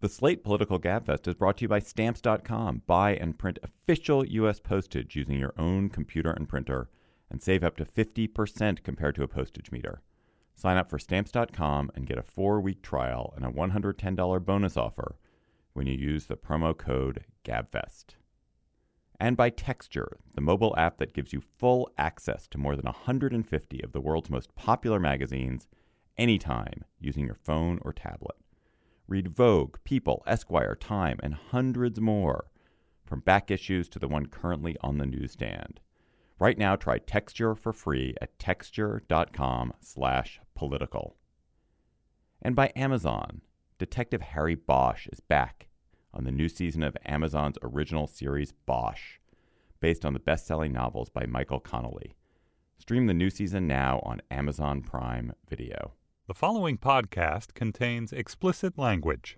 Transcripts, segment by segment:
The Slate Political Gabfest is brought to you by Stamps.com. Buy and print official U.S. postage using your own computer and printer and save up to 50% compared to a postage meter. Sign up for Stamps.com and get a four week trial and a $110 bonus offer when you use the promo code GABFEST. And by Texture, the mobile app that gives you full access to more than 150 of the world's most popular magazines anytime using your phone or tablet. Read Vogue, People, Esquire, Time, and hundreds more, from back issues to the one currently on the newsstand. Right now, try Texture for free at texture.com slash political. And by Amazon, Detective Harry Bosch is back on the new season of Amazon's original series Bosch, based on the best-selling novels by Michael Connelly. Stream the new season now on Amazon Prime Video. The following podcast contains explicit language.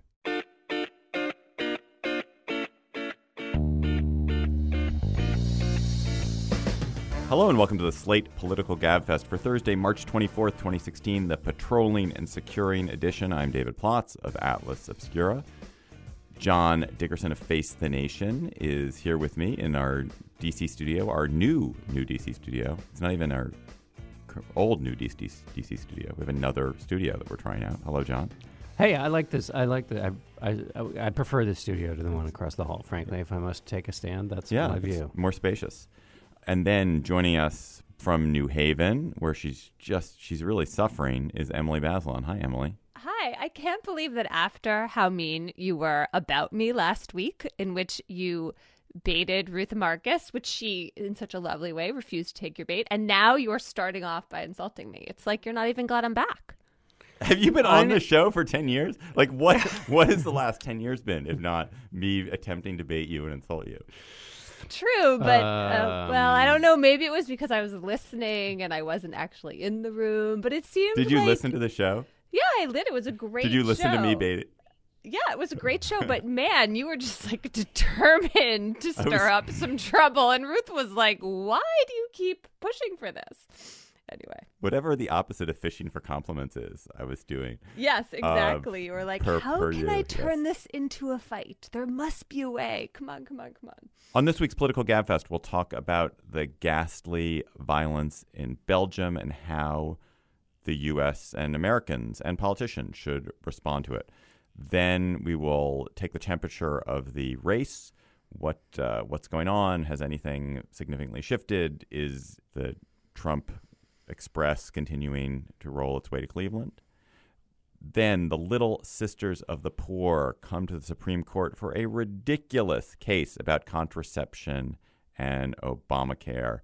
Hello and welcome to the Slate Political Gabfest for Thursday, March 24th, 2016, the patrolling and securing edition. I'm David Plotz of Atlas Obscura. John Dickerson of Face the Nation is here with me in our DC studio, our new new DC studio. It's not even our old new DC, DC studio. We have another studio that we're trying out. Hello, John. Hey, I like this. I like the. I, I, I prefer this studio to the one across the hall. Frankly, if I must take a stand, that's Yeah, my it's view. more spacious. And then joining us from New Haven, where she's just she's really suffering, is Emily Bazelon. Hi, Emily. Hi, I can't believe that after how mean you were about me last week, in which you baited Ruth Marcus, which she, in such a lovely way, refused to take your bait, and now you're starting off by insulting me. It's like you're not even glad I'm back. Have you been on the show for ten years? Like what? what has the last ten years been, if not me attempting to bait you and insult you? True, but uh, well, I Um, don't know. Maybe it was because I was listening and I wasn't actually in the room. But it seemed. Did you like- listen to the show? Yeah, I did. It was a great. Did you listen to me bait it? Yeah, it was a great show, but man, you were just like determined to stir was- up some trouble. And Ruth was like, Why do you keep pushing for this? Anyway, Whatever the opposite of fishing for compliments is, I was doing. yes, um, exactly. you were like, per- How per can you, I yes. turn this into a fight? There must be a way. Come on, come on, come on. On this week's Political Gabfest, we'll talk about the ghastly violence in Belgium and how the U.S. and Americans and politicians should respond to it. Then we will take the temperature of the race. What uh, what's going on? Has anything significantly shifted? Is the Trump Express continuing to roll its way to Cleveland? Then the Little Sisters of the Poor come to the Supreme Court for a ridiculous case about contraception and Obamacare.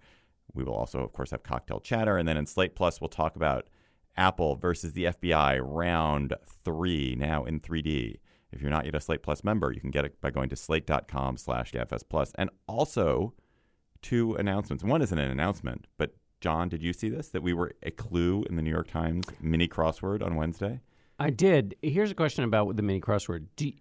We will also, of course, have cocktail chatter. And then in Slate Plus, we'll talk about Apple versus the FBI round three, now in 3D. If you're not yet a Slate Plus member, you can get it by going to slate.com slash GabFest Plus. And also two announcements. One isn't an announcement, but John, did you see this? That we were a clue in the New York Times mini crossword on Wednesday? I did. Here's a question about the mini crossword. Do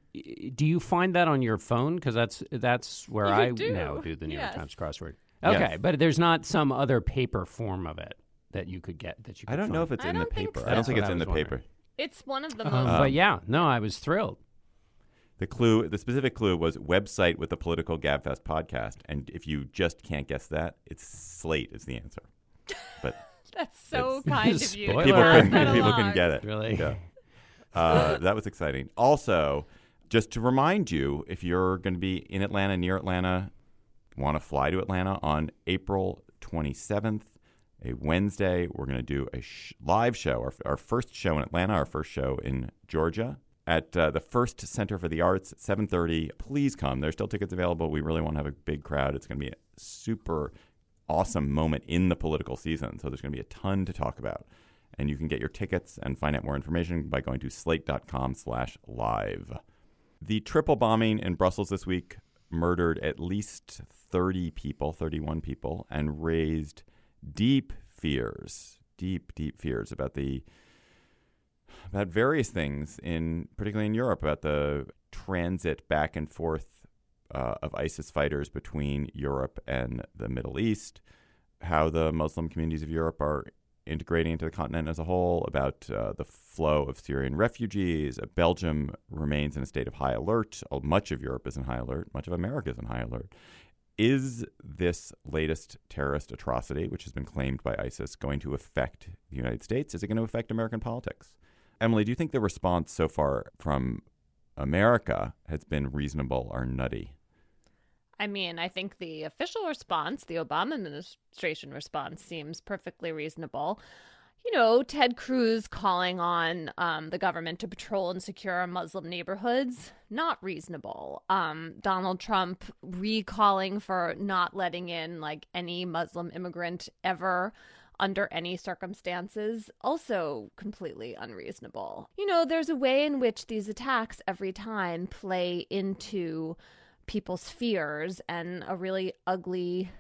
do you find that on your phone? Because that's that's where You I do. now do the New Yes. York Times crossword. Yes. Okay, but there's not some other paper form of it that you could get that you. Could I don't know if it's I in the don't think paper. so. I don't That's think what it's I in the was paper. wondering. It's one of the Um, most. but yeah, no, I was thrilled. The clue, the specific clue was website with the political Gabfest podcast. And if you just can't guess that, it's Slate is the answer. But That's so kind of you. to Spoiler. people pass couldn't that people couldn't along. get it. Really? Yeah. Uh, that was exciting. Also, just to remind you, if you're going to be in Atlanta, near Atlanta, want to fly to Atlanta on April 27th, a Wednesday, we're going to do a sh- live show, our, our first show in Atlanta, our first show in Georgia at uh, the Ferst Center for the Arts at 7:30. Please come. There's still tickets available. We really want to have a big crowd. It's going to be a super awesome moment in the political season. So there's going to be a ton to talk about. And you can get your tickets and find out more information by going to slate.com slash live. The triple bombing in Brussels this week murdered at least 30 people, 31 people, and raised deep fears, deep, deep fears about the about various things in particularly in Europe about the transit back and forth uh, of ISIS fighters between Europe and the Middle East, how the Muslim communities of Europe are integrating into the continent as a whole, about uh, the flow of Syrian refugees. Belgium remains in a state of high alert. Much of Europe is in high alert. Much of America is in high alert. Is this latest terrorist atrocity, which has been claimed by ISIS, going to affect the United States? Is it going to affect American politics? Emily, do you think the response so far from America has been reasonable or nutty? I mean, I think the official response, the Obama administration response, seems perfectly reasonable. You know, Ted Cruz calling on um, the government to patrol and secure Muslim neighborhoods, not reasonable. Um, Donald Trump recalling for not letting in like any Muslim immigrant ever under any circumstances, also completely unreasonable. You know, there's a way in which these attacks every time play into people's fears and a really ugly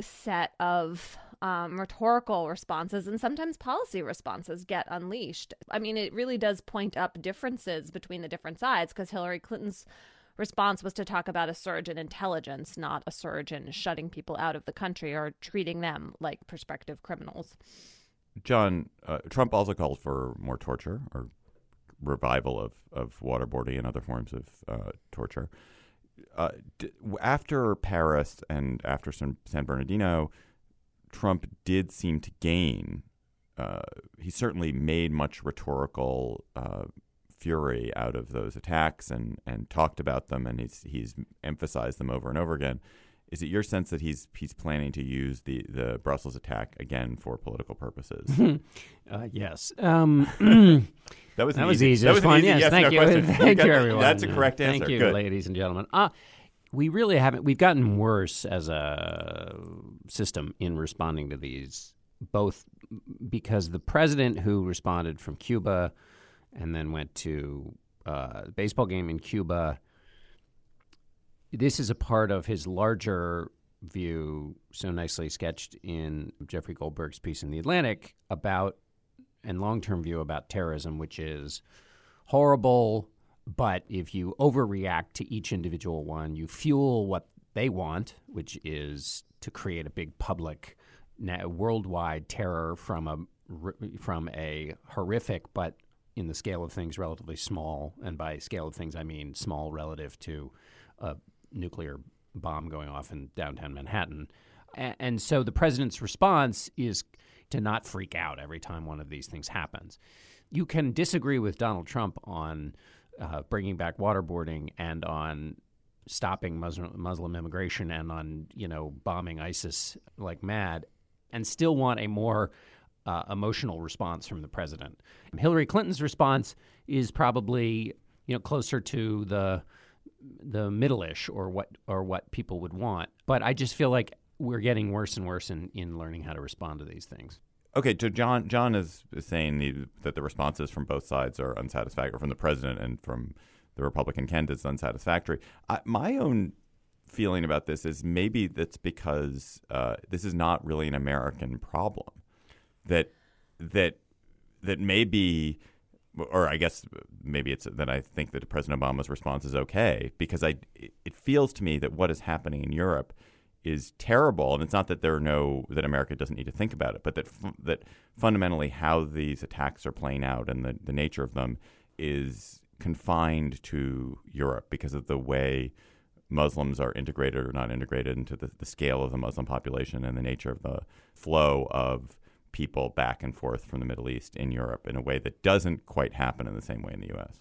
set of um, rhetorical responses and sometimes policy responses get unleashed. I mean, it really does point up differences between the different sides because Hillary Clinton's response was to talk about a surge in intelligence, not a surge in shutting people out of the country or treating them like prospective criminals. John, uh, Trump also called for more torture or revival of, of waterboarding and other forms of uh, torture. Uh, d- after Paris and after San, San Bernardino, Trump did seem to gain. Uh, he certainly made much rhetorical uh, fury out of those attacks and, and talked about them, and he's he's emphasized them over and over again. Is it your sense that he's he's planning to use the, the Brussels attack again for political purposes? uh, yes. Um, that was that was easy. That was fun. easy yes, yes, thank no you, question. thank you, everyone. That's a correct answer. Thank you, Good. ladies and gentlemen. Uh, we really haven't. We've gotten worse as a system in responding to these, both because the president who responded from Cuba and then went to uh, a baseball game in Cuba. This is a part of his larger view, so nicely sketched in Jeffrey Goldberg's piece in The Atlantic about, and long term view about terrorism, which is horrible, but if you overreact to each individual one, you fuel what they want, which is to create a big public, worldwide terror from a from a horrific but in the scale of things relatively small, and by scale of things I mean small relative to a nuclear bomb going off in downtown Manhattan. And so the president's response is to not freak out every time one of these things happens. You can disagree with Donald Trump on uh, bringing back waterboarding and on stopping Muslim, Muslim immigration and on you know bombing ISIS like mad, and still want a more uh, emotional response from the president. Hillary Clinton's response is probably you know closer to the the middle-ish or what or what people would want. But I just feel like we're getting worse and worse in, in learning how to respond to these things. Okay, so John John is saying the, that the responses from both sides are unsatisfactory, from the president and from the Republican candidates unsatisfactory. I, my own feeling about this is maybe that's because uh, this is not really an American problem. That that that maybe, or I guess maybe it's that I think that President Obama's response is okay because I it feels to me that what is happening in Europe is terrible, and it's not that there are no that America doesn't need to think about it, but that that fundamentally how these attacks are playing out and the, the nature of them is confined to Europe because of the way Muslims are integrated or not integrated into the, the scale of the Muslim population and the nature of the flow of people back and forth from the Middle East in Europe in a way that doesn't quite happen in the same way in the U.S.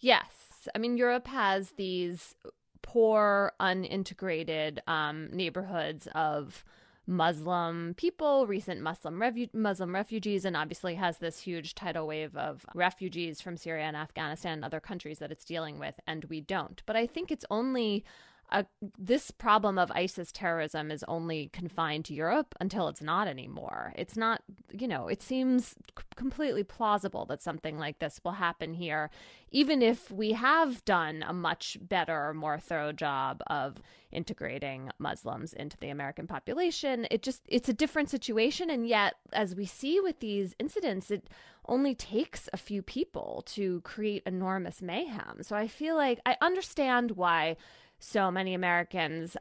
Yes. I mean, Europe has these poor, unintegrated um, neighborhoods of Muslim people, recent Muslim refu- Muslim refugees, and obviously has this huge tidal wave of refugees from Syria and Afghanistan and other countries that it's dealing with, and we don't. But I think it's only uh, this problem of ISIS terrorism is only confined to Europe until it's not anymore. It's not, you know, it seems c- completely plausible that something like this will happen here, even if we have done a much better, more thorough job of integrating Muslims into the American population. It just, it's a different situation. And yet, as we see with these incidents, it only takes a few people to create enormous mayhem. So I feel like I understand why so many Americans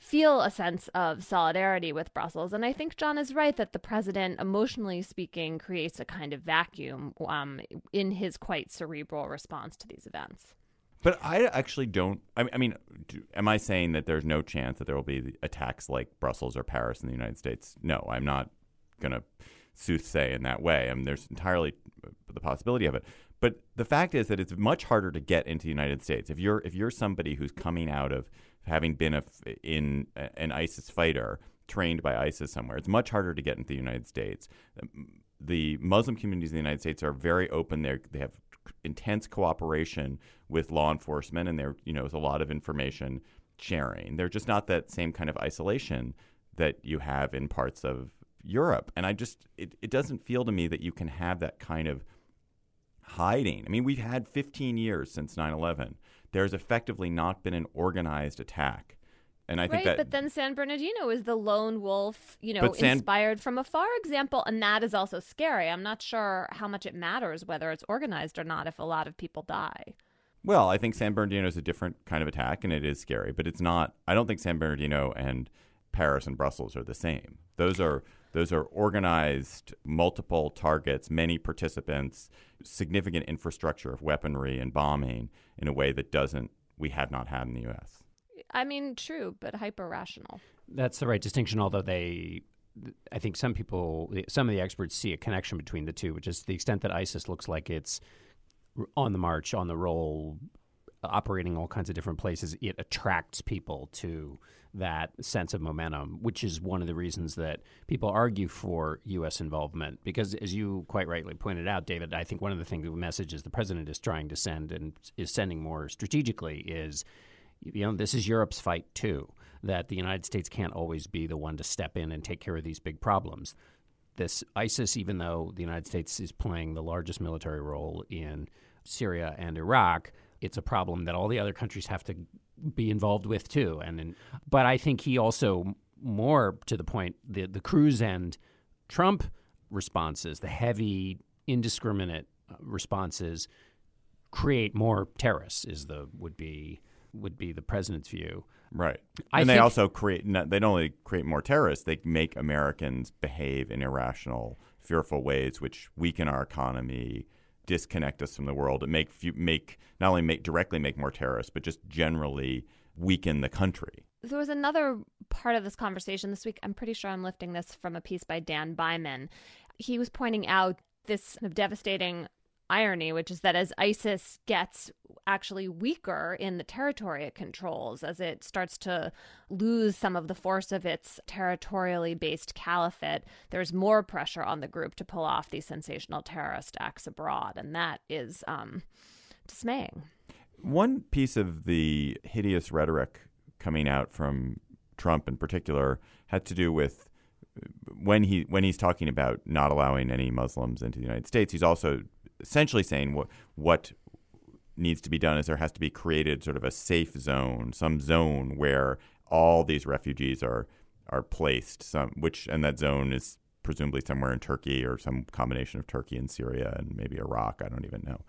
feel a sense of solidarity with Brussels. And I think John is right that the president, emotionally speaking, creates a kind of vacuum um, in his quite cerebral response to these events. But I actually don't. I mean, do, am I saying that there's no chance that there will be attacks like Brussels or Paris in the United States? No, I'm not going to soothsay in that way. I mean, there's entirely the possibility of it. But the fact is that it's much harder to get into the United States if you're if you're somebody who's coming out of having been a, in an ISIS fighter trained by ISIS somewhere. It's much harder to get into the United States. Um, the Muslim communities in the United States are very open. They they have intense cooperation with law enforcement, and there you know is a lot of information sharing. They're just not that same kind of isolation that you have in parts of Europe. And I just it, it doesn't feel to me that you can have that kind of hiding. I mean, we've had 15 years since 9 11. There's effectively not been an organized attack. And I right, think that. but then San Bernardino is the lone wolf, you know, San- inspired from afar example, and that is also scary. I'm not sure how much it matters whether it's organized or not if a lot of people die. Well, I think San Bernardino is a different kind of attack, and it is scary. But it's not. I don't think San Bernardino and Paris and Brussels are the same. Those are those are organized, multiple targets, many participants, significant infrastructure of weaponry and bombing in a way that doesn't we have not had in the U.S. I mean, true, but hyper rational. That's the right distinction, although they. I think some people, some of the experts see a connection between the two, which is to the extent that ISIS looks like it's on the march, on the roll, operating all kinds of different places, it attracts people to that sense of momentum, which is one of the reasons that people argue for U.S. involvement. Because, as you quite rightly pointed out, David, I think one of the things, the messages the president is trying to send and is sending more strategically is, you know, this is Europe's fight too. That the United States can't always be the one to step in and take care of these big problems. This ISIS, even though the United States is playing the largest military role in Syria and Iraq, it's a problem that all the other countries have to be involved with too. And, and but I think he also more to the point the the Cruz and Trump responses, the heavy, indiscriminate uh, responses, create more terrorists. Is the would be would be the president's view. Right. I and they also create, not, they don't only create more terrorists, they make Americans behave in irrational, fearful ways, which weaken our economy, disconnect us from the world, and make, make not only make directly make more terrorists, but just generally weaken the country. There was another part of this conversation this week. I'm pretty sure I'm lifting this from a piece by Dan Byman. He was pointing out this devastating irony, which is that as ISIS gets actually weaker in the territory it controls, as it starts to lose some of the force of its territorially based caliphate, there's more pressure on the group to pull off these sensational terrorist acts abroad. And that is um, dismaying. One piece of the hideous rhetoric coming out from Trump in particular had to do with when he when he's talking about not allowing any Muslims into the United States, he's also essentially saying what what needs to be done is there has to be created sort of a safe zone, some zone where all these refugees are are placed, some which and that zone is presumably somewhere in Turkey or some combination of Turkey and Syria and maybe Iraq. I don't even know,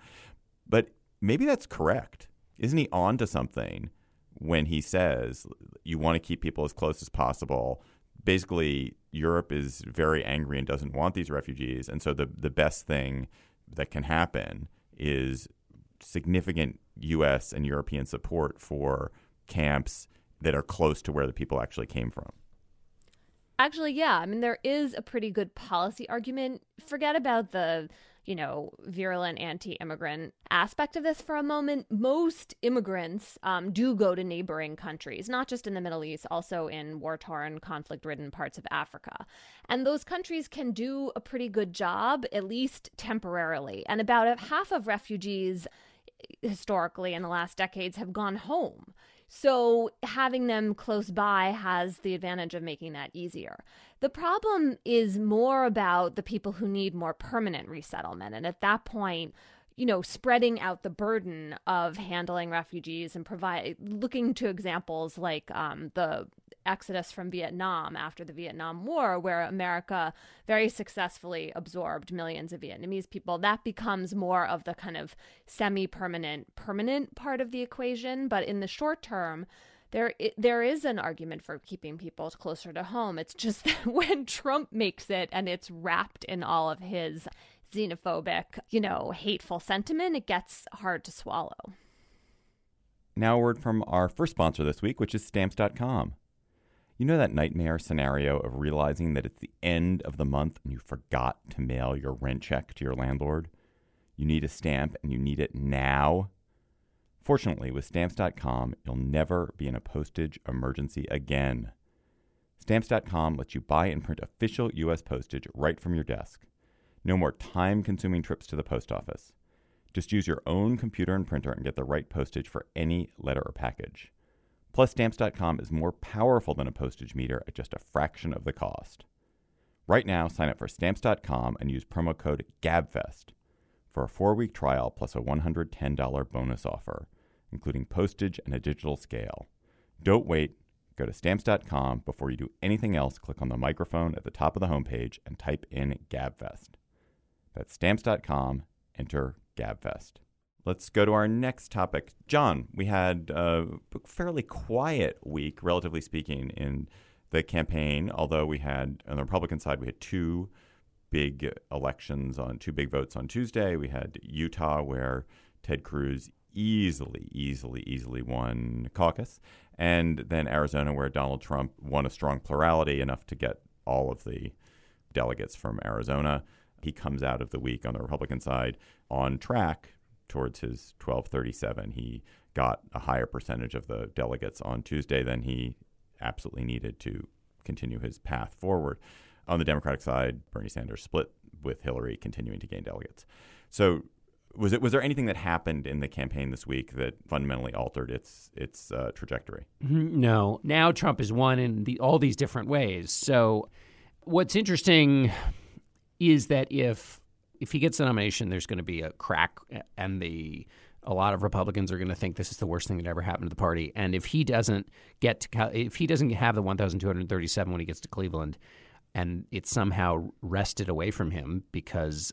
but maybe that's correct. Isn't he on to something when he says you want to keep people as close as possible? Basically, Europe is very angry and doesn't want these refugees, and so the the best thing that can happen is significant U.S. and European support for camps that are close to where the people actually came from. Actually, yeah. I mean, there is a pretty good policy argument. Forget about the you know, virulent anti immigrant aspect of this for a moment, most immigrants um, do go to neighboring countries, not just in the Middle East, also in war torn, conflict ridden parts of Africa. And those countries can do a pretty good job, at least temporarily. And about half of refugees historically in the last decades have gone home. So having them close by has the advantage of making that easier. The problem is more about the people who need more permanent resettlement. And at that point, you know, spreading out the burden of handling refugees and provide looking to examples like um, the exodus from Vietnam after the Vietnam War, where America very successfully absorbed millions of Vietnamese people, that becomes more of the kind of semi permanent, permanent part of the equation. But in the short term, there there is an argument for keeping people closer to home. It's just that when Trump makes it and it's wrapped in all of his xenophobic, you know, hateful sentiment, it gets hard to swallow. Now, a word from our first sponsor this week, which is Stamps.com. You know that nightmare scenario of realizing that it's the end of the month and you forgot to mail your rent check to your landlord? You need a stamp and you need it now. Fortunately, with Stamps.com, you'll never be in a postage emergency again. Stamps.com lets you buy and print official U.S. postage right from your desk. No more time consuming trips to the post office. Just use your own computer and printer and get the right postage for any letter or package. Plus, stamps.com is more powerful than a postage meter at just a fraction of the cost. Right now, sign up for stamps.com and use promo code GABFEST for a four week trial plus a $110 bonus offer, including postage and a digital scale. Don't wait. Go to stamps.com. Before you do anything else, click on the microphone at the top of the homepage and type in GABFEST. That's stamps.com. Enter GABFEST. Let's go to our next topic. John, we had a fairly quiet week, relatively speaking, in the campaign, although we had, on the Republican side, we had two big elections on two big votes on Tuesday. We had Utah, where Ted Cruz easily, easily, easily won caucus, and then Arizona, where Donald Trump won a strong plurality enough to get all of the delegates from Arizona. He comes out of the week on the Republican side on track towards his 1237. He got a higher percentage of the delegates on Tuesday than he absolutely needed to continue his path forward. On the Democratic side, Bernie Sanders split with Hillary continuing to gain delegates. So was it was there anything that happened in the campaign this week that fundamentally altered its its uh, trajectory? No. Now Trump has won in the, all these different ways. So what's interesting is that if if he gets the nomination, there's going to be a crack, and the a lot of Republicans are going to think this is the worst thing that ever happened to the party. And if he doesn't get to, if he doesn't have the 1,237 when he gets to Cleveland, and it's somehow wrested away from him because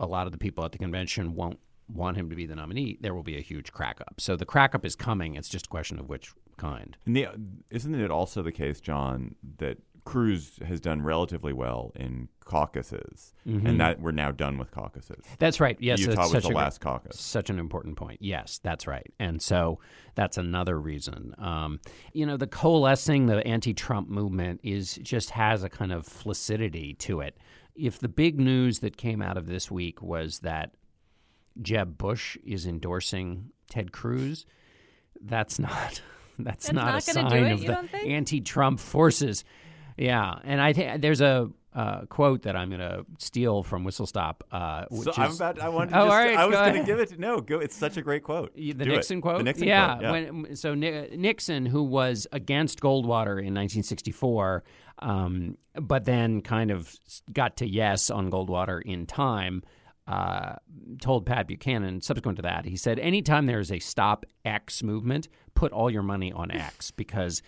a lot of the people at the convention won't want him to be the nominee, there will be a huge crack up. So the crack up is coming. It's just a question of which kind. The, isn't it also the case, John, that Cruz has done relatively well in caucuses, mm-hmm. and that we're now done with caucuses. That's right. Yes, Utah was the a, last caucus. Such an important point. Yes, that's right. And so that's another reason. Um, you know, the coalescing, the anti-Trump movement is just has a kind of flaccidity to it. If the big news that came out of this week was that Jeb Bush is endorsing Ted Cruz, that's not. That's, that's not, not a sign it, of the anti-Trump forces. Yeah, and I think there's a uh, quote that I'm going to steal from Whistlestop. Uh, so I'm about. I wanted. To oh, just, right, I was going to give it. No, go. It's such a great quote. The Do Nixon it. quote. The Nixon yeah, quote. Yeah. When, so Nixon, who was against Goldwater in 1964, um, but then kind of got to yes on Goldwater in time. Uh, told Pat Buchanan subsequent to that, he said, anytime there is a stop X movement, put all your money on X because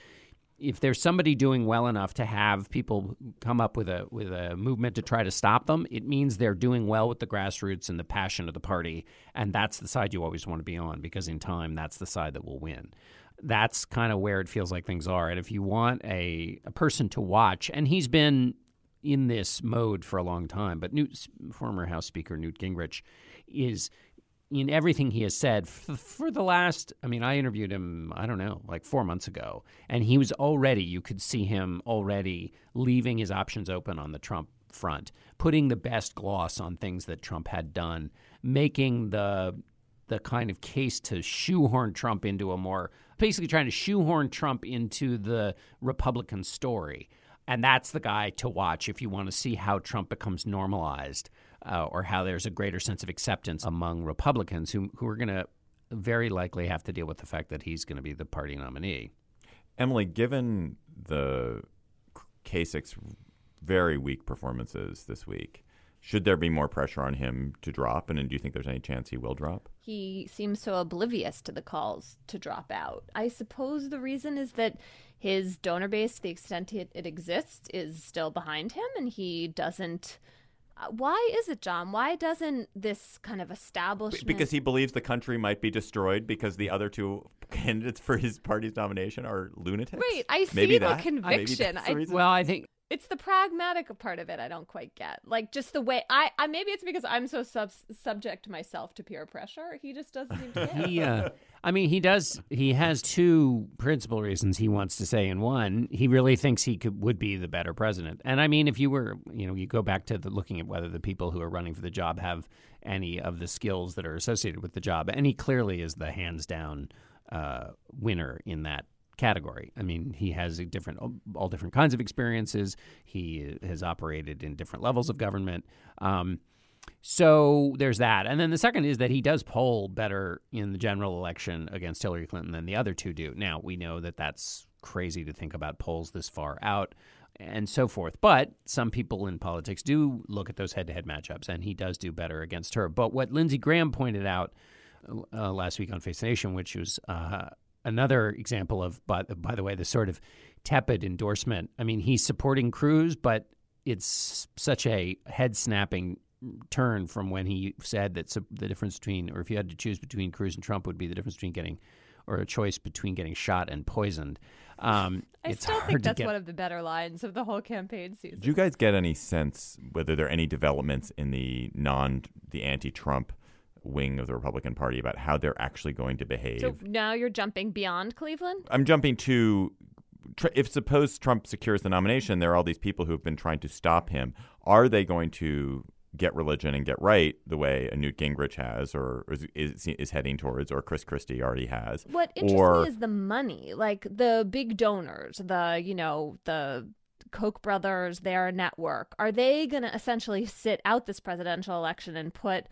if there's somebody doing well enough to have people come up with a with a movement to try to stop them, it means they're doing well with the grassroots and the passion of the party, and that's the side you always want to be on because in time that's the side that will win. That's kind of where it feels like things are. And if you want a, a person to watch, and he's been in this mode for a long time, but Newt, former House Speaker Newt Gingrich is in everything he has said f- for the last i mean i interviewed him i don't know like four months ago and he was already you could see him already leaving his options open on the trump front, putting the best gloss on things that Trump had done, making the the kind of case to shoehorn Trump into a more basically trying to shoehorn Trump into the Republican story. And that's the guy to watch if you want to see how Trump becomes normalized uh, or how there's a greater sense of acceptance among Republicans who, who are going to very likely have to deal with the fact that he's going to be the party nominee. Emily, given the Kasich's very weak performances this week, should there be more pressure on him to drop? And do you think there's any chance he will drop? He seems so oblivious to the calls to drop out. I suppose the reason is that his donor base, to the extent it, it exists, is still behind him, and he doesn't. Why is it, John? Why doesn't this kind of establishment? Because he believes the country might be destroyed because the other two candidates for his party's nomination are lunatics. Right, I see Maybe the that? Maybe conviction. that's the I- Well, I think it's the pragmatic part of it I don't quite get. Like just the way I, I maybe it's because I'm so sub- subject myself to peer pressure. He just doesn't seem to get. he uh, I mean he does he has two principal reasons he wants to say in one he really thinks he could would be the better president and I mean if you were you know you go back to the, looking at whether the people who are running for the job have any of the skills that are associated with the job and he clearly is the hands down uh, winner in that category. I mean, he has different, all different kinds of experiences. He has operated in different levels of government. Um, so there's that. And then the second is that he does poll better in the general election against Hillary Clinton than the other two do. Now, we know that that's crazy to think about polls this far out and so forth. But some people in politics do look at those head to head matchups, and he does do better against her. But what Lindsey Graham pointed out uh, last week on Face Nation, which was uh, another example of, by, by the way, the sort of tepid endorsement. I mean, he's supporting Cruz, but it's such a head snapping turn from when he said that the difference between, or if you had to choose between Cruz and Trump, would be the difference between getting, or a choice between getting shot and poisoned. Um, I it's still think that's get. one of the better lines of the whole campaign season. Did you guys get any sense whether there are any developments in the non the anti-Trump wing of the Republican Party about how they're actually going to behave? so now you're jumping beyond Cleveland. I'm jumping to if suppose Trump secures the nomination, there are all these people who have been trying to stop him. Are they going to get religion and get right the way a Newt Gingrich has, or is is, is heading towards, or Chris Christie already has? What interests or me is the money, like the big donors, the you know the Koch brothers, their network. Are they going to essentially sit out this presidential election and put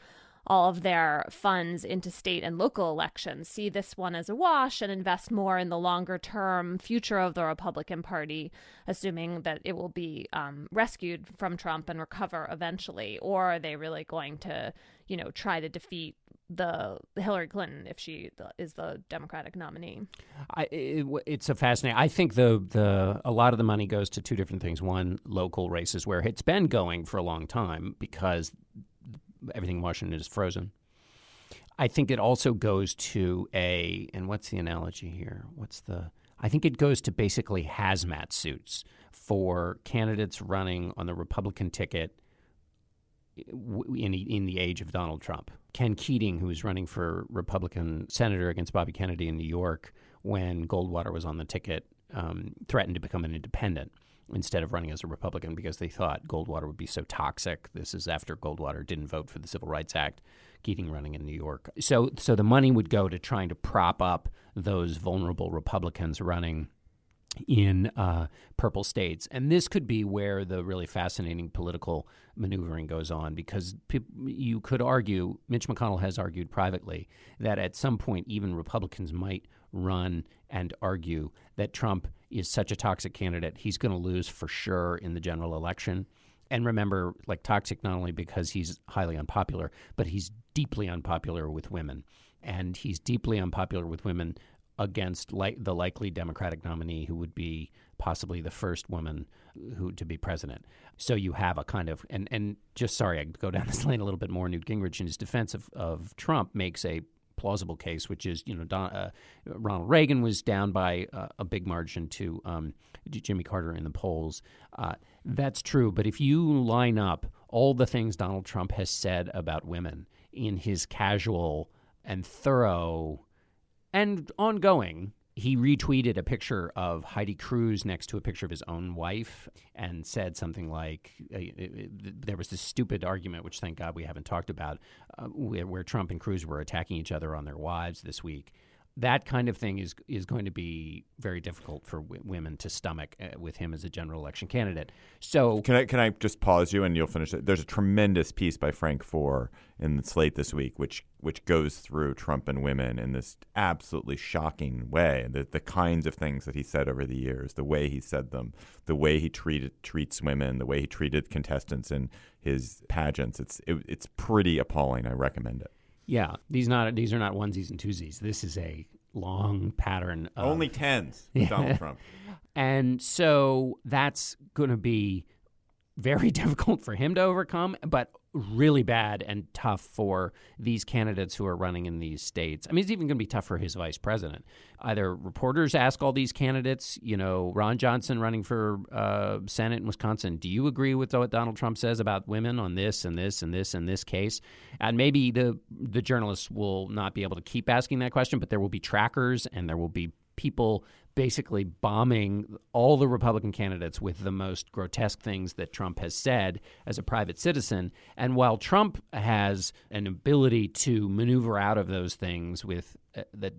all of their funds into state and local elections, see this one as a wash, and invest more in the longer term future of the Republican Party, assuming that it will be um, rescued from Trump and recover eventually? Or are they really going to, you know, try to defeat the Hillary Clinton if she is the Democratic nominee? I, it, it's a fascinating. I think the the a lot of the money goes to two different things. One, local races where it's been going for a long time because everything in Washington is frozen. I think it also goes to a and what's the analogy here? What's the I think it goes to basically hazmat suits for candidates running on the Republican ticket in in the age of Donald Trump. Ken Keating, who was running for Republican senator against Bobby Kennedy in New York when Goldwater was on the ticket, um, threatened to become an independent instead of running as a Republican because they thought Goldwater would be so toxic. This is after Goldwater didn't vote for the Civil Rights Act. Keating running in New York, so so the money would go to trying to prop up those vulnerable Republicans running in uh, purple states. And this could be where the really fascinating political maneuvering goes on because pe- you could argue, Mitch McConnell has argued privately, that at some point even Republicans might run and argue that Trump is such a toxic candidate, he's going to lose for sure in the general election. And remember, like toxic not only because he's highly unpopular, but he's deeply unpopular with women. And he's deeply unpopular with women against li- the likely Democratic nominee who would be possibly the first woman who to be president. So you have a kind of and and just sorry I go down this lane a little bit more. Newt Gingrich in his defense of, of Trump makes a plausible case, which is you know Don, uh, Ronald Reagan was down by uh, a big margin to um, Jimmy Carter in the polls. Uh, that's true, but if you line up all the things Donald Trump has said about women in his casual and thorough and ongoing he retweeted a picture of Heidi Cruz next to a picture of his own wife and said something like uh, there was this stupid argument, which thank God we haven't talked about, uh, where, where Trump and Cruz were attacking each other on their wives this week. That kind of thing is is going to be very difficult for w- women to stomach uh, with him as a general election candidate. So Can I can I just pause you and you'll finish it? There's a tremendous piece by Frank Foer in the Slate this week, which which goes through Trump and women in this absolutely shocking way. The the kinds of things that he said over the years, the way he said them, the way he treated treats women, the way he treated contestants in his pageants. It's it, it's pretty appalling. I recommend it. Yeah, these not these are not onesies and twosies. This is a long pattern. Of, Only tens. with Donald Trump. And so that's going to be very difficult for him to overcome, but really bad and tough for these candidates who are running in these states. I mean, it's even going to be tough for his vice president. Either reporters ask all these candidates, you know, Ron Johnson running for uh, Senate in Wisconsin, do you agree with what Donald Trump says about women on this and this and this and this case? And maybe the the journalists will not be able to keep asking that question, but there will be trackers and there will be people basically bombing all the Republican candidates with the most grotesque things that Trump has said as a private citizen. And while Trump has an ability to maneuver out of those things with uh, that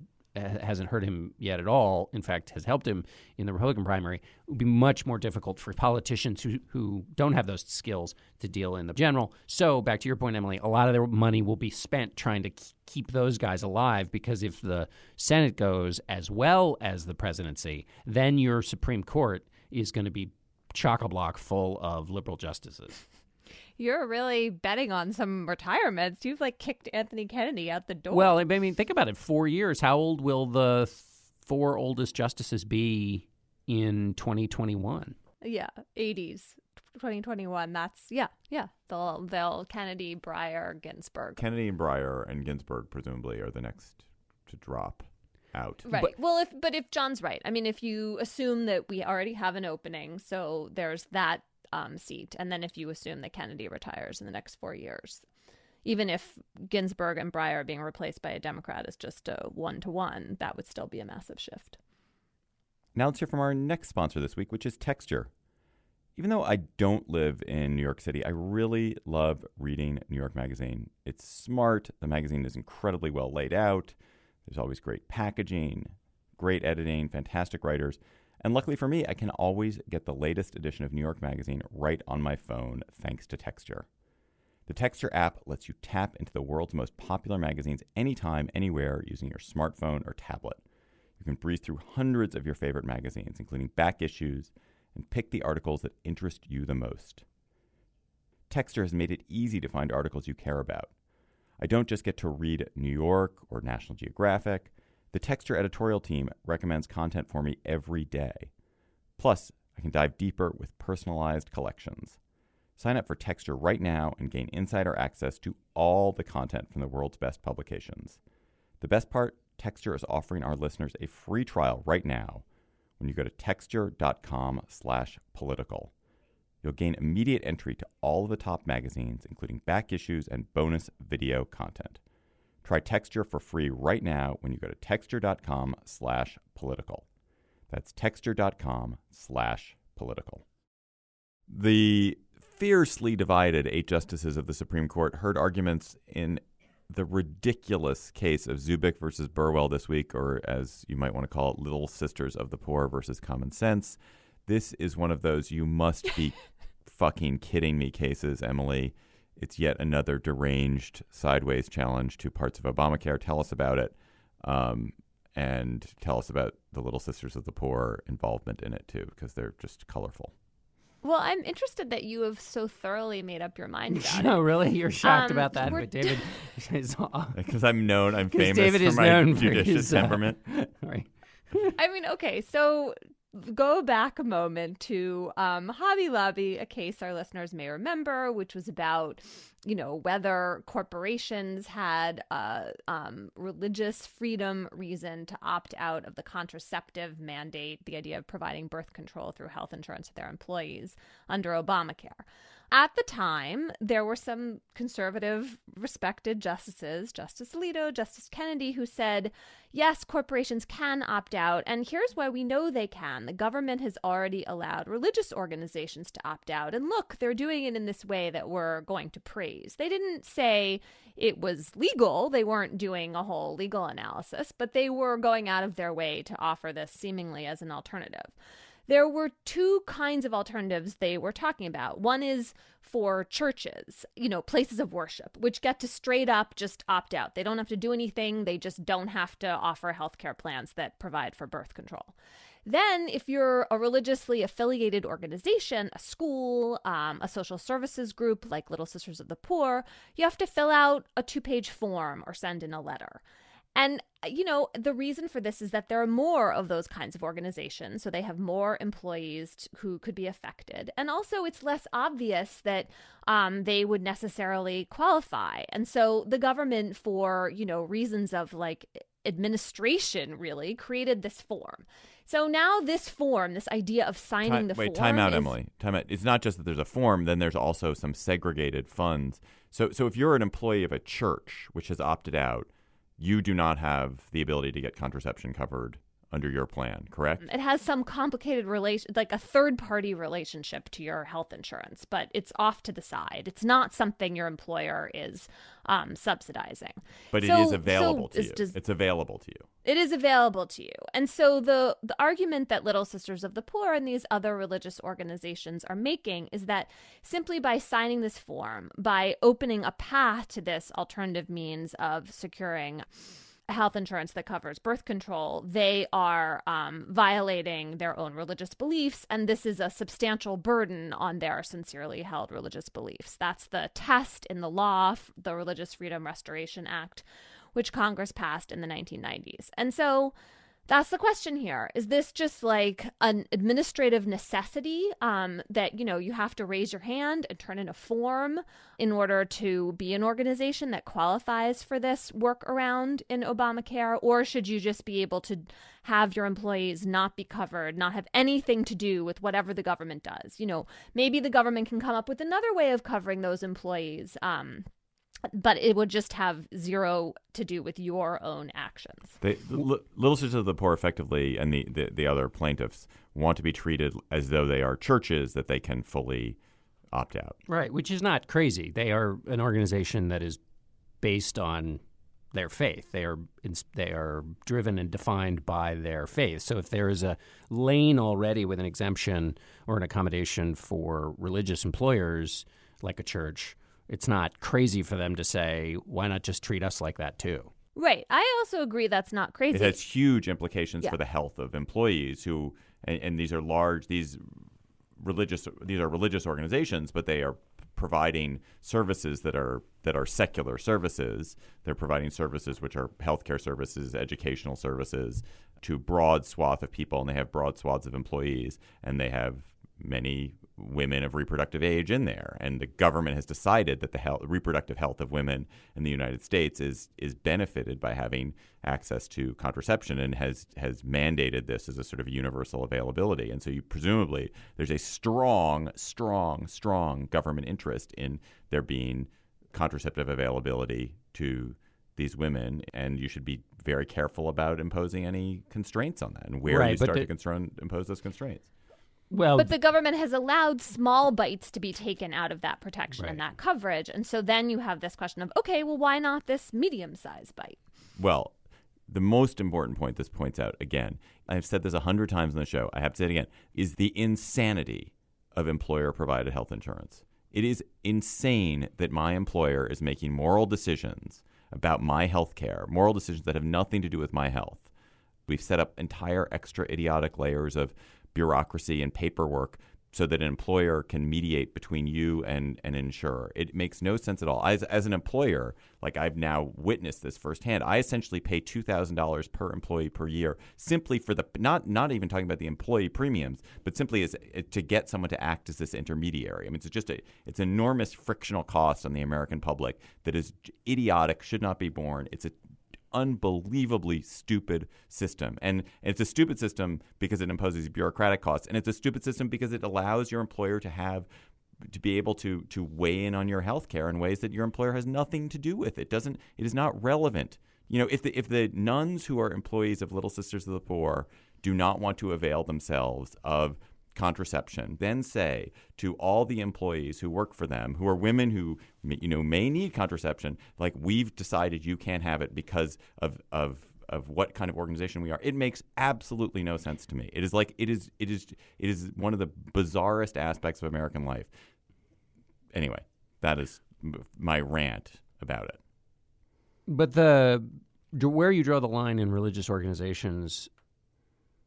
hasn't hurt him yet at all, in fact, has helped him in the Republican primary, it would be much more difficult for politicians who, who don't have those skills to deal in the general. So, back to your point, Emily, a lot of their money will be spent trying to keep those guys alive because if the Senate goes as well as the presidency, then your Supreme Court is going to be chock a block full of liberal justices. You're really betting on some retirements. You've like kicked Anthony Kennedy out the door. Well, I mean, think about it. Four years. How old will the four oldest justices be in 2021? yeah, 80s, 2021. That's yeah, yeah. They'll they'll Kennedy, Breyer, Ginsburg. Kennedy and Breyer and Ginsburg presumably are the next to drop out. Right. well, if but if John's right, I mean, if you assume that we already have an opening, so there's that um, seat, and then if you assume that Kennedy retires in the next four years, even if Ginsburg and Breyer are being replaced by a Democrat is just a one to one, that would still be a massive shift. Now let's hear from our next sponsor this week, which is Texture. Even though I don't live in New York City, I really love reading New York Magazine. It's smart. The magazine is incredibly well laid out. There's always great packaging, great editing, fantastic writers. And luckily for me, I can always get the latest edition of New York Magazine right on my phone thanks to Texture. The Texture app lets you tap into the world's most popular magazines anytime, anywhere using your smartphone or tablet. You can breeze through hundreds of your favorite magazines, including back issues, and pick the articles that interest you the most. Texture has made it easy to find articles you care about. I don't just get to read New York or National Geographic. The Texture editorial team recommends content for me every day. Plus, I can dive deeper with personalized collections. Sign up for Texture right now and gain insider access to all the content from the world's best publications. The best part, Texture is offering our listeners a free trial right now when you go to texture.com slash political. You'll gain immediate entry to all of the top magazines, including back issues and bonus video content. Try Texture for free right now when you go to texture.com slash political. That's texture.com slash political. The fiercely divided eight justices of the Supreme Court heard arguments in the ridiculous case of Zubik versus Burwell this week, or as you might want to call it, Little Sisters of the Poor versus Common Sense. This is one of those you must be fucking kidding me cases, Emily. It's yet another deranged sideways challenge to parts of Obamacare. Tell us about it. Um, and tell us about the Little Sisters of the Poor involvement in it, too, because they're just colorful. Well, I'm interested that you have so thoroughly made up your mind about No, it. really, you're shocked Um, about that, but David is Because I'm known, I'm famous David for is my known for judicious his, uh, temperament. right. I mean, okay, so go back a moment to um, Hobby Lobby, a case our listeners may remember, which was about, you know, whether corporations had a um, religious freedom reason to opt out of the contraceptive mandate, the idea of providing birth control through health insurance to their employees under Obamacare. At the time, there were some conservative, respected justices, Justice Alito, Justice Kennedy, who said, yes, corporations can opt out. And here's why we know they can. The government has already allowed religious organizations to opt out. And look, they're doing it in this way that we're going to praise. They didn't say it was legal, they weren't doing a whole legal analysis, but they were going out of their way to offer this seemingly as an alternative there were two kinds of alternatives they were talking about. One is for churches, you know, places of worship, which get to straight up just opt out. They don't have to do anything, they just don't have to offer healthcare plans that provide for birth control. Then, if you're a religiously affiliated organization, a school, um, a social services group like Little Sisters of the Poor, you have to fill out a two page form or send in a letter. And, you know, the reason for this is that there are more of those kinds of organizations. So they have more employees who could be affected. And also, it's less obvious that um, they would necessarily qualify. And so the government, for, you know, reasons of like administration, really created this form. So now this form, this idea of signing Time- the wait, form. Wait, time out, is- Emily. Time out. It's not just that there's a form. Then there's also some segregated funds. So, so if you're an employee of a church which has opted out, you do not have the ability to get contraception covered under your plan, correct? It has some complicated relation, like a third party relationship to your health insurance, but it's off to the side. It's not something your employer is um, subsidizing. But it So- is so available to you. does- it's available to you. It is available to you. And so the the argument that Little Sisters of the Poor and these other religious organizations are making is that simply by signing this form, by opening a path to this alternative means of securing health insurance that covers birth control, they are um, violating their own religious beliefs, and this is a substantial burden on their sincerely held religious beliefs. That's the test in the law, the Religious Freedom Restoration Act, which Congress passed in the 1990s. And so that's the question here. Is this just like an administrative necessity um, that, you know, you have to raise your hand and turn in a form in order to be an organization that qualifies for this workaround in Obamacare? Or should you just be able to have your employees not be covered, not have anything to do with whatever the government does? You know, maybe the government can come up with another way of covering those employees. Um, but it would just have zero to do with your own actions. They, L- Little Sisters of the Poor, effectively, and the, the, the other plaintiffs want to be treated as though they are churches that they can fully opt out. Right, which is not crazy. They are an organization that is based on their faith. They are they are driven and defined by their faith. So if there is a lane already with an exemption or an accommodation for religious employers like a church, it's not crazy for them to say, why not just treat us like that too? Right. I also agree that's not crazy. It has huge implications Yeah. for the health of employees who, and, and these are large, these religious, these are religious organizations, but they are providing services that are that are secular services. They're providing services which are healthcare services, educational services to broad swath of people, and they have broad swaths of employees, and they have many women of reproductive age in there. And the government has decided that the health, reproductive health of women in the United States is is benefited by having access to contraception and has has mandated this as a sort of universal availability. And so you presumably there's a strong, strong, strong government interest in there being contraceptive availability to these women, and you should be very careful about imposing any constraints on that and where Right, you start the- to constrain, impose those constraints. Well, but the government has allowed small bites to be taken out of that protection and that coverage. And so then you have this question of, okay, well, why not this medium sized bite? Well, the most important point this points out again, I've said this a hundred times on the show, I have to say it again, is the insanity of employer provided health insurance. It is insane that my employer is making moral decisions about my health care, moral decisions that have nothing to do with my health. We've set up entire extra idiotic layers of bureaucracy and paperwork so that an employer can mediate between you and an insurer. It makes no sense at all. As, as an employer, like I've now witnessed this firsthand, I essentially pay two thousand dollars per employee per year simply for the not not even talking about the employee premiums, but simply as eh, to get someone to act as this intermediary. I mean, it's just a it's enormous frictional cost on the American public that is idiotic, should not be borne. It's a unbelievably stupid system. And it's a stupid system because it imposes bureaucratic costs. And it's a stupid system because it allows your employer to have to be able to to weigh in on your health care in ways that your employer has nothing to do with. It doesn't. It is not relevant. You know, if the if the nuns who are employees of Little Sisters of the Poor do not want to avail themselves of contraception, then say to all the employees who work for them, who are women who you know may need contraception, like we've decided you can't have it because of of of what kind of organization we are. It makes absolutely no sense to me. It is like it is it is it is one of the bizarrest aspects of American life. Anyway, that is my rant about it. But the where you draw the line in religious organizations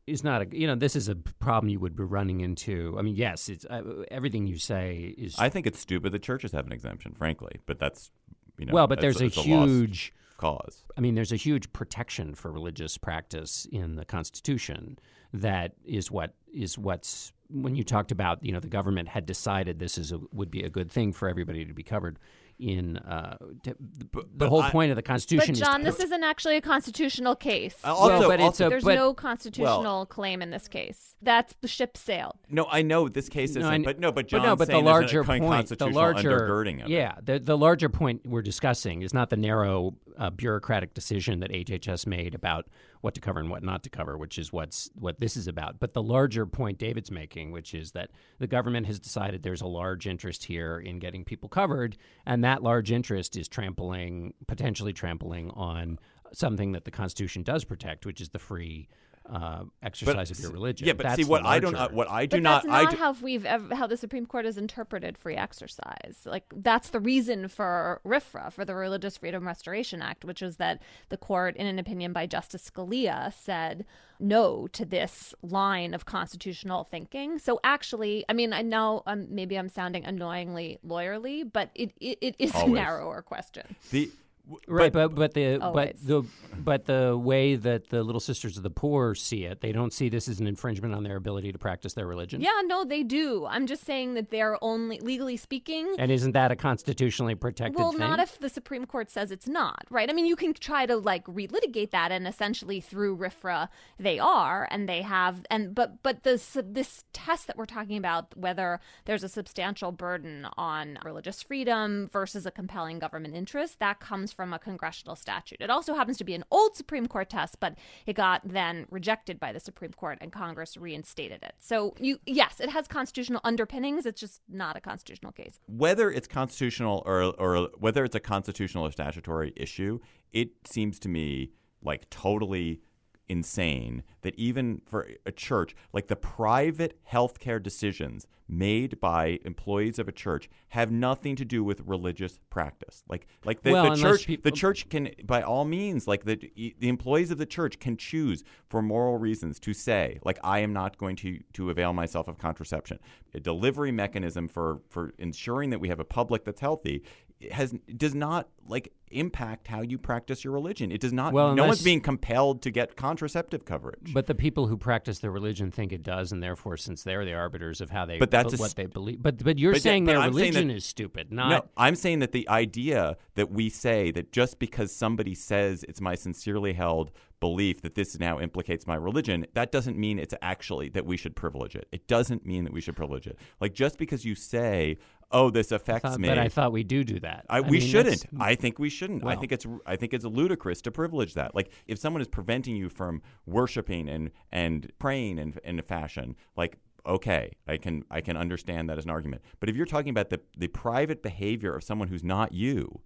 is not a you know this is a problem you would be running into. I mean, yes, it's uh, everything you say is I think it's stupid that churches have an exemption, frankly, but that's you know well, but there's a lost huge. cause. I mean, there's a huge protection for religious practice in the Constitution. That is what is what's when you talked about you know the government had decided this is a, would be a good thing for everybody to be covered in uh, t- the, the whole I- point of the Constitution But is John, to this isn't actually a constitutional case. Uh, Also, Well, but it's also a- There's but- no constitutional claim in this case. That's the ship sailed. no, I know this case isn't, No, I but no, but John's no, but the saying there's larger a kind of point, the constitutional larger undergirding of it. yeah, the the larger point we're discussing is not the narrow uh, bureaucratic decision that HHS made about what to cover and what not to cover, which is what's what this is about. But the larger point David's making, which is that the government has decided there's a large interest here in getting people covered, and that large interest is trampling, potentially trampling on something that the Constitution does protect, which is the free. Uh, exercise of your religion. Yeah, but That's see the what I don't, uh, what I do But not, that's I not do, how we've ever, how the Supreme Court has interpreted free exercise. Like that's the reason for RFRA, for the Religious Freedom Restoration Act, which is that the court, in an opinion by Justice Scalia, said no to this line of constitutional thinking. So actually, I mean, I know um, maybe I'm sounding annoyingly lawyerly, but it it, it is Always. a narrower question. the w- Right, but but the but the but the way that the Little Sisters of the Poor see it, they don't see this as an infringement on their ability to practice their religion. Yeah, no, they do. I'm just saying that they're only legally speaking. And isn't that a constitutionally protected Well, thing? not if the Supreme Court says it's not, right? I mean, you can try to like relitigate that, and essentially through RFRA, they are, and they have, and but but this this test that we're talking about, whether there's a substantial burden on religious freedom versus a compelling government interest, that comes from a congressional statute. It also happens to be an old Supreme Court test, but it got then rejected by the Supreme Court, and Congress reinstated it. So you, yes, it has constitutional underpinnings. It's just not a constitutional case. whether it's constitutional or or whether it's a constitutional or statutory issue, it seems to me like totally insane that even for a church, like the private healthcare decisions made by employees of a church have nothing to do with religious practice. Like like the, Well, the church people- the church can by all means like the the employees of the church can choose for moral reasons to say like I am not going to to avail myself of contraception. A delivery mechanism for for ensuring that we have a public that's healthy has does not like impact how you practice your religion. It does not Well, no one's being compelled to get contraceptive coverage. But the people who practice their religion think it does, and therefore, since they're the arbiters of how they, But that's a what they believe. But but you're But saying but their I'm saying religion that- is stupid, not No, I'm saying that the idea that we say that just because somebody says it's my sincerely held belief that this now implicates my religion, that doesn't mean it's actually that we should privilege it. It doesn't mean that we should privilege it. Like just because you say, "Oh, this affects thought- me," But I thought we do do that. I, we mean, shouldn't. I think we shouldn't. I think it's I think it's ludicrous to privilege that. Like if someone is preventing you from worshiping and and praying in in a fashion, like okay, I can I can understand that as an argument. But if you're talking about the the private behavior of someone who's not you,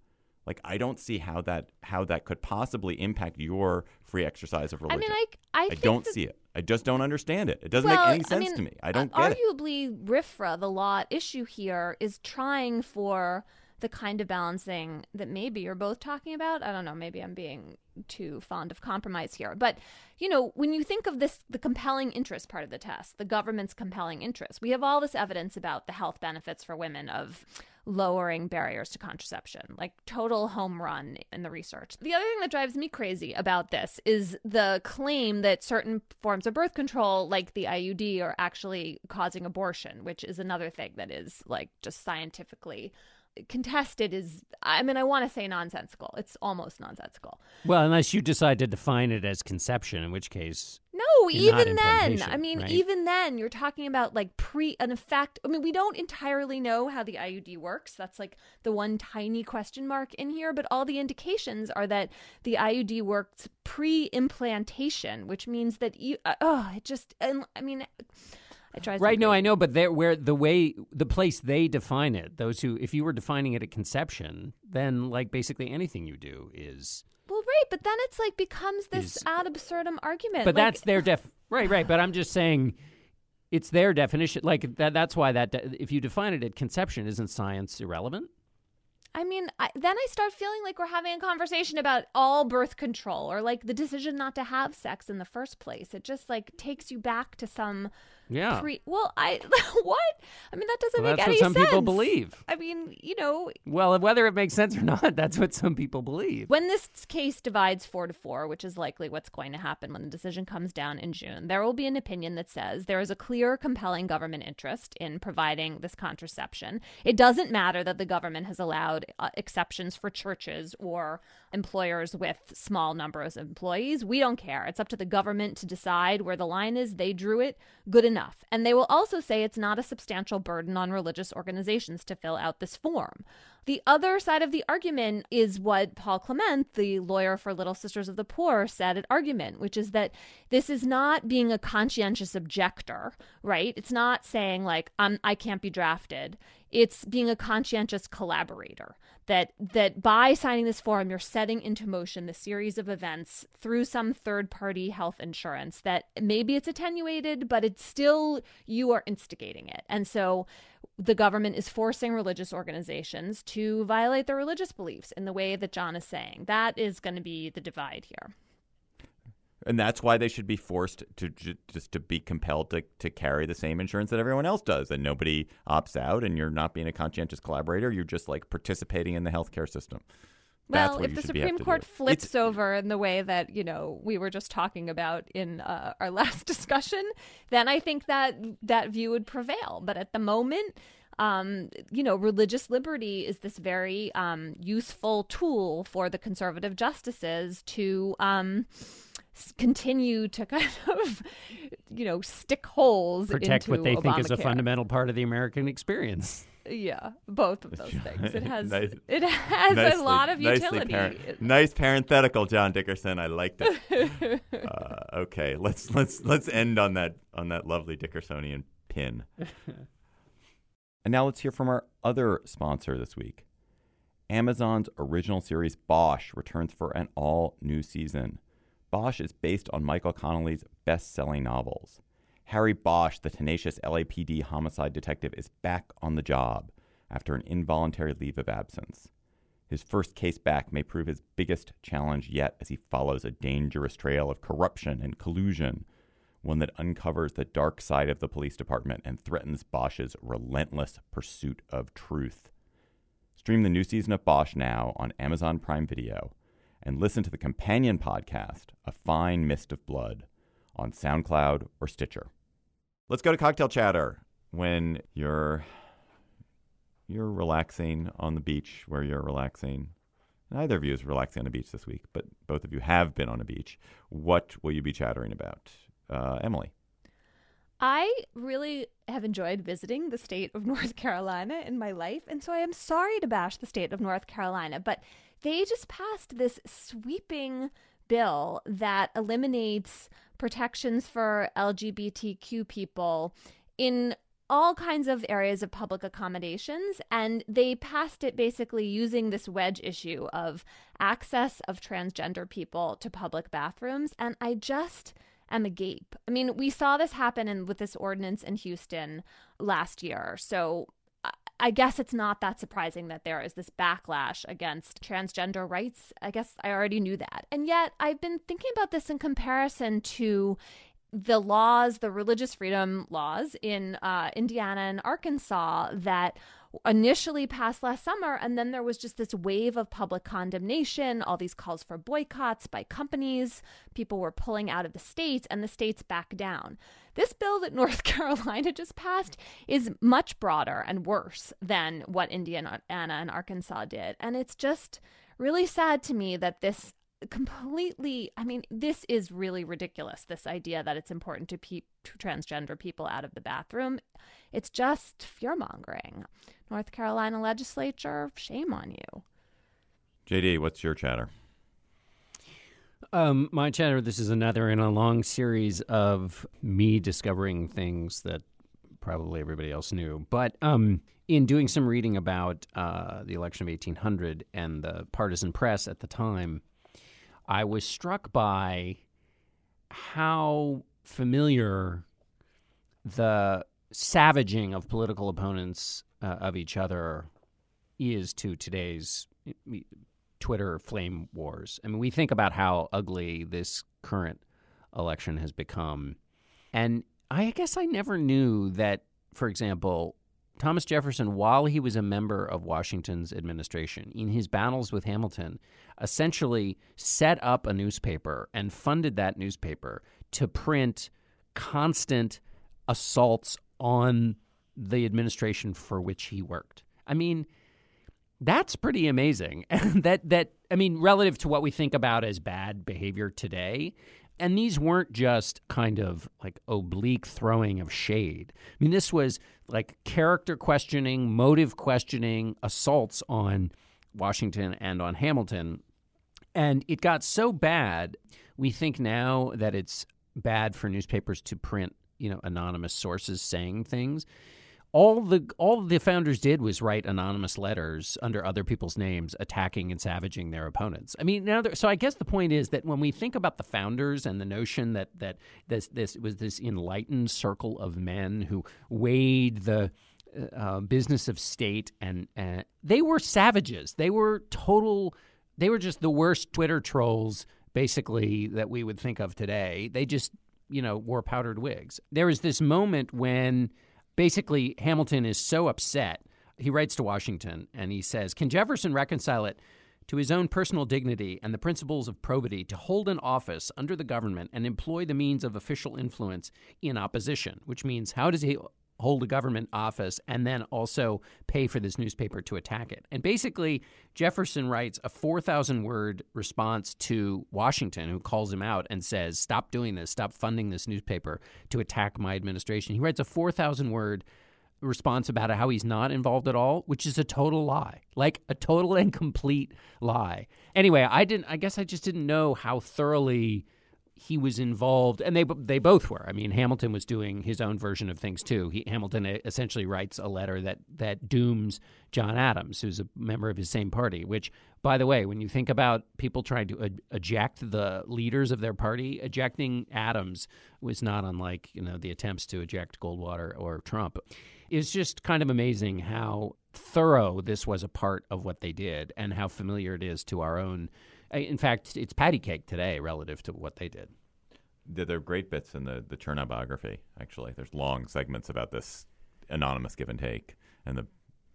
like I don't see how that how that could possibly impact your free exercise of religion. I mean, I I, I think don't that- see it. I just don't understand it. It doesn't well, make any sense I mean, to me. I don't uh, get it. arguably, RFRA, the law at issue here, is trying for the kind of balancing that maybe you're both talking about. I don't know. Maybe I'm being too fond of compromise here. But, you know, when you think of this, the compelling interest part of the test, the government's compelling interest, we have all this evidence about the health benefits for women of lowering barriers to contraception, like total home run in the research. The other thing that drives me crazy about this is the claim that certain forms of birth control, like the IUD, are actually causing abortion, which is another thing that is like just scientifically contested is i mean i want to say nonsensical it's almost nonsensical Well, unless you decide to define it as conception, in which case, no even then, I mean, right? even then, you're talking about like pre an effect. I mean, we don't entirely know how the IUD works. That's like the one tiny question mark in here. But all the indications are that the IUD works pre-implantation, which means that you. Uh, oh, it just. And I mean, it drives Right. No. I know, but there, where the way, the place they define it, those who, if you were defining it at conception, then like basically anything you do is. Well, right, but then it's like becomes this Is- ad absurdum argument. But like, that's their def. Right, right. But I'm just saying, it's their definition. Like that. That's why that. De- if you define it at conception, isn't science irrelevant? I mean, I, then I start feeling like we're having a conversation about all birth control or like the decision not to have sex in the first place. It just like takes you back to some Yeah. pre. Well, I what? I mean, that doesn't Well, make that's any what some sense. people believe. I mean, you know, Well, whether it makes sense or not, that's what some people believe. when this case divides four to four, which is likely what's going to happen when the decision comes down in June, there will be an opinion that says there is a clear, compelling government interest in providing this contraception. It doesn't matter that the government has allowed uh, exceptions for churches or employers with small numbers of employees. We don't care. It's up to the government to decide where the line is. They drew it. Good enough. And they will also say it's not a substantial burden on religious organizations to fill out this form. The other side of the argument is what Paul Clement, the lawyer for Little Sisters of the Poor, said at argument, which is that this is not being a conscientious objector, right? It's not saying like um, I can't be drafted. It's being a conscientious collaborator. That that by signing this form, you're setting into motion the series of events through some third party health insurance that maybe it's attenuated, but it's still you are instigating it. And so the government is forcing religious organizations to violate their religious beliefs in the way that John is saying. That is going to be the divide here. And that's why they should be forced to ju- just to be compelled to, to carry the same insurance that everyone else does, and nobody opts out, and you're not being a conscientious collaborator. You're just like participating in the healthcare system. That's well, if the should be- have Supreme Court flips It's- over in the way that you know we were just talking about in uh, our last discussion, then I think that that view would prevail. But at the moment, um, you know, religious liberty is this very um, useful tool for the conservative justices to um, continue to kind of, you know, stick holes Protect into what they think is a fundamental part of the American experience. Yeah, both of those things. It has Nice- it has nicely- a lot of utility. par- nice parenthetical, John Dickerson. I liked it. uh, okay, let's let's let's end on that on that lovely Dickersonian pin. and now let's hear from our other sponsor this week. Amazon's original series Bosch returns for an all new season. Bosch is based on Michael Connelly's best selling novels. Harry Bosch, the tenacious LAPD homicide detective, is back on the job after an involuntary leave of absence. His first case back may prove his biggest challenge yet as he follows a dangerous trail of corruption and collusion, one that uncovers the dark side of the police department and threatens Bosch's relentless pursuit of truth. Stream the new season of Bosch now on Amazon Prime Video and listen to the companion podcast, A Fine Mist of Blood, on SoundCloud or Stitcher. Let's go to cocktail chatter when you're you're relaxing on the beach where you're relaxing. Neither of you is relaxing on the beach this week, but both of you have been on a beach. What will you be chattering about? Uh, Emily. I really have enjoyed visiting the state of North Carolina in my life, and so I am sorry to bash the state of North Carolina, but they just passed this sweeping bill that eliminates protections for LGBTQ people in all kinds of areas of public accommodations and they passed it basically using this wedge issue of access of transgender people to public bathrooms and I just am agape. I mean, we saw this happen in, with this ordinance in Houston last year. So I- guess it's not that surprising that there is this backlash against transgender rights. I guess I already knew that. And yet I've been thinking about this in comparison to the laws, the religious freedom laws in uh, Indiana and Arkansas that initially passed last summer. And then there was just this wave of public condemnation, all these calls for boycotts by companies. People were pulling out of the states, and the states back down. This bill that North Carolina just passed is much broader and worse than what Indiana and Arkansas did. And it's just really sad to me that this completely i mean this is really ridiculous this idea that it's important to keep transgender people out of the bathroom it's just fear mongering north carolina legislature shame on you JD, what's your chatter? Um, my chatter. This is another in a long series of me discovering things that probably everybody else knew. But um, in doing some reading about uh, the election of 1800 and the partisan press at the time, I was struck by how familiar the savaging of political opponents uh, of each other is to today's Twitter flame wars. I mean, we think about how ugly this current election has become. And I guess I never knew that, for example, Thomas Jefferson, while he was a member of Washington's administration, in his battles with Hamilton, essentially set up a newspaper and funded that newspaper to print constant assaults on the administration for which he worked. I mean, that's pretty amazing. that that I mean, relative to what we think about as bad behavior today. And these weren't just kind of like oblique throwing of shade. I mean, this was like character questioning, motive questioning, assaults on Washington and on Hamilton. And it got so bad, we think now that it's bad for newspapers to print, you know, anonymous sources saying things all the all the founders did was write anonymous letters under other people's names attacking and savaging their opponents. I mean, now so I guess the point is that when we think about the founders and the notion that that this this was this enlightened circle of men who weighed the uh, uh business of state and uh, they were savages. They were total they were just the worst Twitter trolls basically that we would think of today. They just, you know, wore powdered wigs. There is this moment when basically, Hamilton is so upset. He writes to Washington and he says, Can Jefferson reconcile it to his own personal dignity and the principles of probity to hold an office under the government and employ the means of official influence in opposition? Which means, how does he hold a government office and then also pay for this newspaper to attack it. And basically, Jefferson writes a 4,000 word response to Washington, who calls him out and says, Stop doing this, stop funding this newspaper to attack my administration. He writes a 4,000 word response about how he's not involved at all, which is a total lie, like a total and complete lie. Anyway, I didn't. I guess I just didn't know how thoroughly he was involved, and they they both were. I mean, Hamilton was doing his own version of things too. He, Hamilton essentially writes a letter that that dooms John Adams, who's a member of his same party. Which, by the way, when you think about people trying to eject the leaders of their party, ejecting Adams was not unlike you know the attempts to eject Goldwater or Trump. It's just kind of amazing how thorough this was a part of what they did, and how familiar it is to our own in fact, it's patty cake today relative to what they did. There are great bits in the the Chernow biography. Actually, there's long segments about this anonymous give and take and the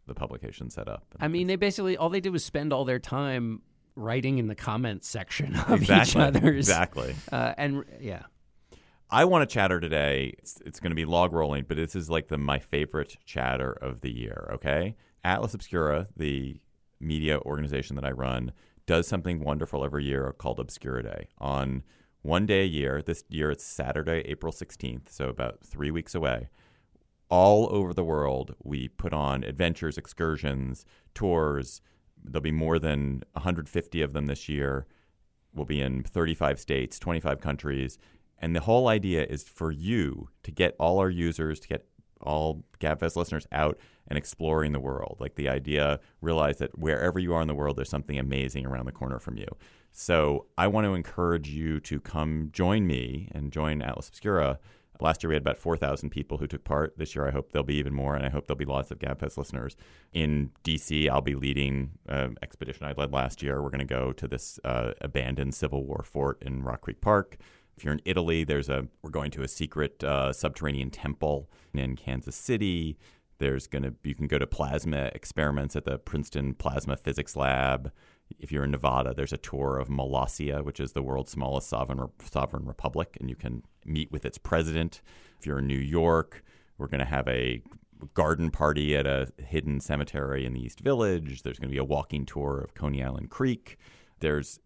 the publication set up. I mean, they basically all they did was spend all their time writing in the comments section of exactly, each other's exactly. Uh, and yeah. I want to chatter today. It's, it's going to be log rolling, but this is like the my favorite chatter of the year. Okay, Atlas Obscura, the media organization that I run, does something wonderful every year called Obscura Day. On one day a year, this year it's Saturday, April 16th, so about three weeks away. All over the world, we put on adventures, excursions, tours. There'll be more than 150 of them this year. We'll be in 35 states, 25 countries. And the whole idea is for you to get all our users, to get all GabFest listeners out and exploring the world. Like the idea, realize that wherever you are in the world, there's something amazing around the corner from you. So I want to encourage you to come join me and join Atlas Obscura. Last year we had about 4,000 people who took part. This year I hope there'll be even more, and I hope there'll be lots of GabFest listeners. In DC, I'll be leading an expedition I led last year. We're going to go to this uh, abandoned Civil War fort in Rock Creek Park. If you're in Italy, there's a we're going to a secret uh, subterranean temple in Kansas City. There's to you can go to plasma experiments at the Princeton Plasma Physics Lab. If you're in Nevada, there's a tour of Molossia, which is the world's smallest sovereign sovereign republic, and you can meet with its president. If you're in New York, we're going to have a garden party at a hidden cemetery in the East Village. There's going to be a walking tour of Coney Island Creek. There's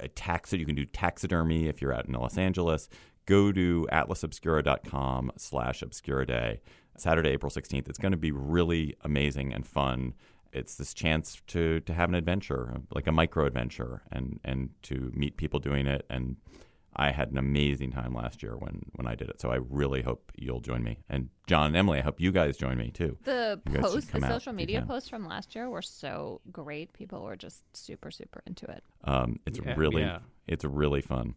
a taxi. You can do taxidermy if you're out in Los Angeles. Go to atlasobscura.com slash obscura day. Saturday, April 16th. It's going to be really amazing and fun. It's this chance to to have an adventure, like a micro adventure, and and to meet people doing it. And I had an amazing time last year when when I did it. So I really hope you'll join me. And John and Emily, I hope you guys join me too. The You guys should posts, the social media posts from last year were so great. People were just super, super into it. Um, it's Yeah, really yeah. it's really fun.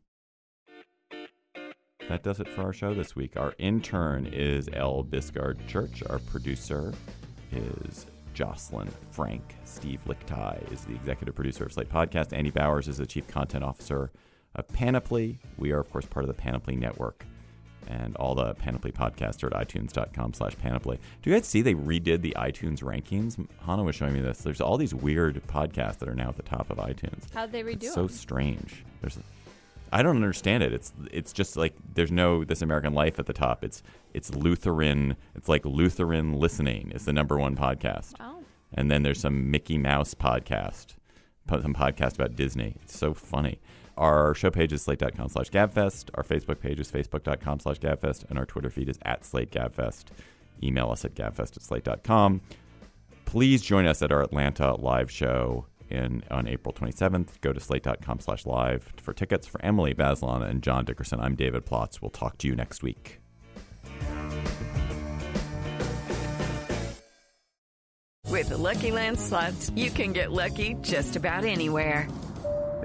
That does it for our show this week. Our intern is El Biscard Church. Our producer is Jocelyn Frank. Steve Lickteig is the executive producer of Slate Podcast. Andy Bowers is the chief content officer of Panoply. We are, of course, part of the Panoply Network. And all the Panoply podcasts are at itunes.com slash panoply. Do you guys see they redid the iTunes rankings? Hannah was showing me this. There's all these weird podcasts that are now at the top of iTunes. How'd they redo it? It's so them? strange. There's, I don't understand it. It's it's just like there's no This American Life at the top. It's it's Lutheran. It's like Lutheran listening is the number one podcast, Oh, and then there's some Mickey Mouse podcast, some podcast about Disney. It's so funny. Our show page is slate.com slash gabfest. Our Facebook page is facebook.com slash gabfest. And our Twitter feed is at slate gabfest. Email us at gabfest at slate.com please join us at our Atlanta live show in on April 27th. Go to slate.com slash live for tickets for Emily Bazelon and John Dickerson. I'm David Plotz. We'll talk to you next week. With the Lucky Land slots, you can get lucky just about anywhere.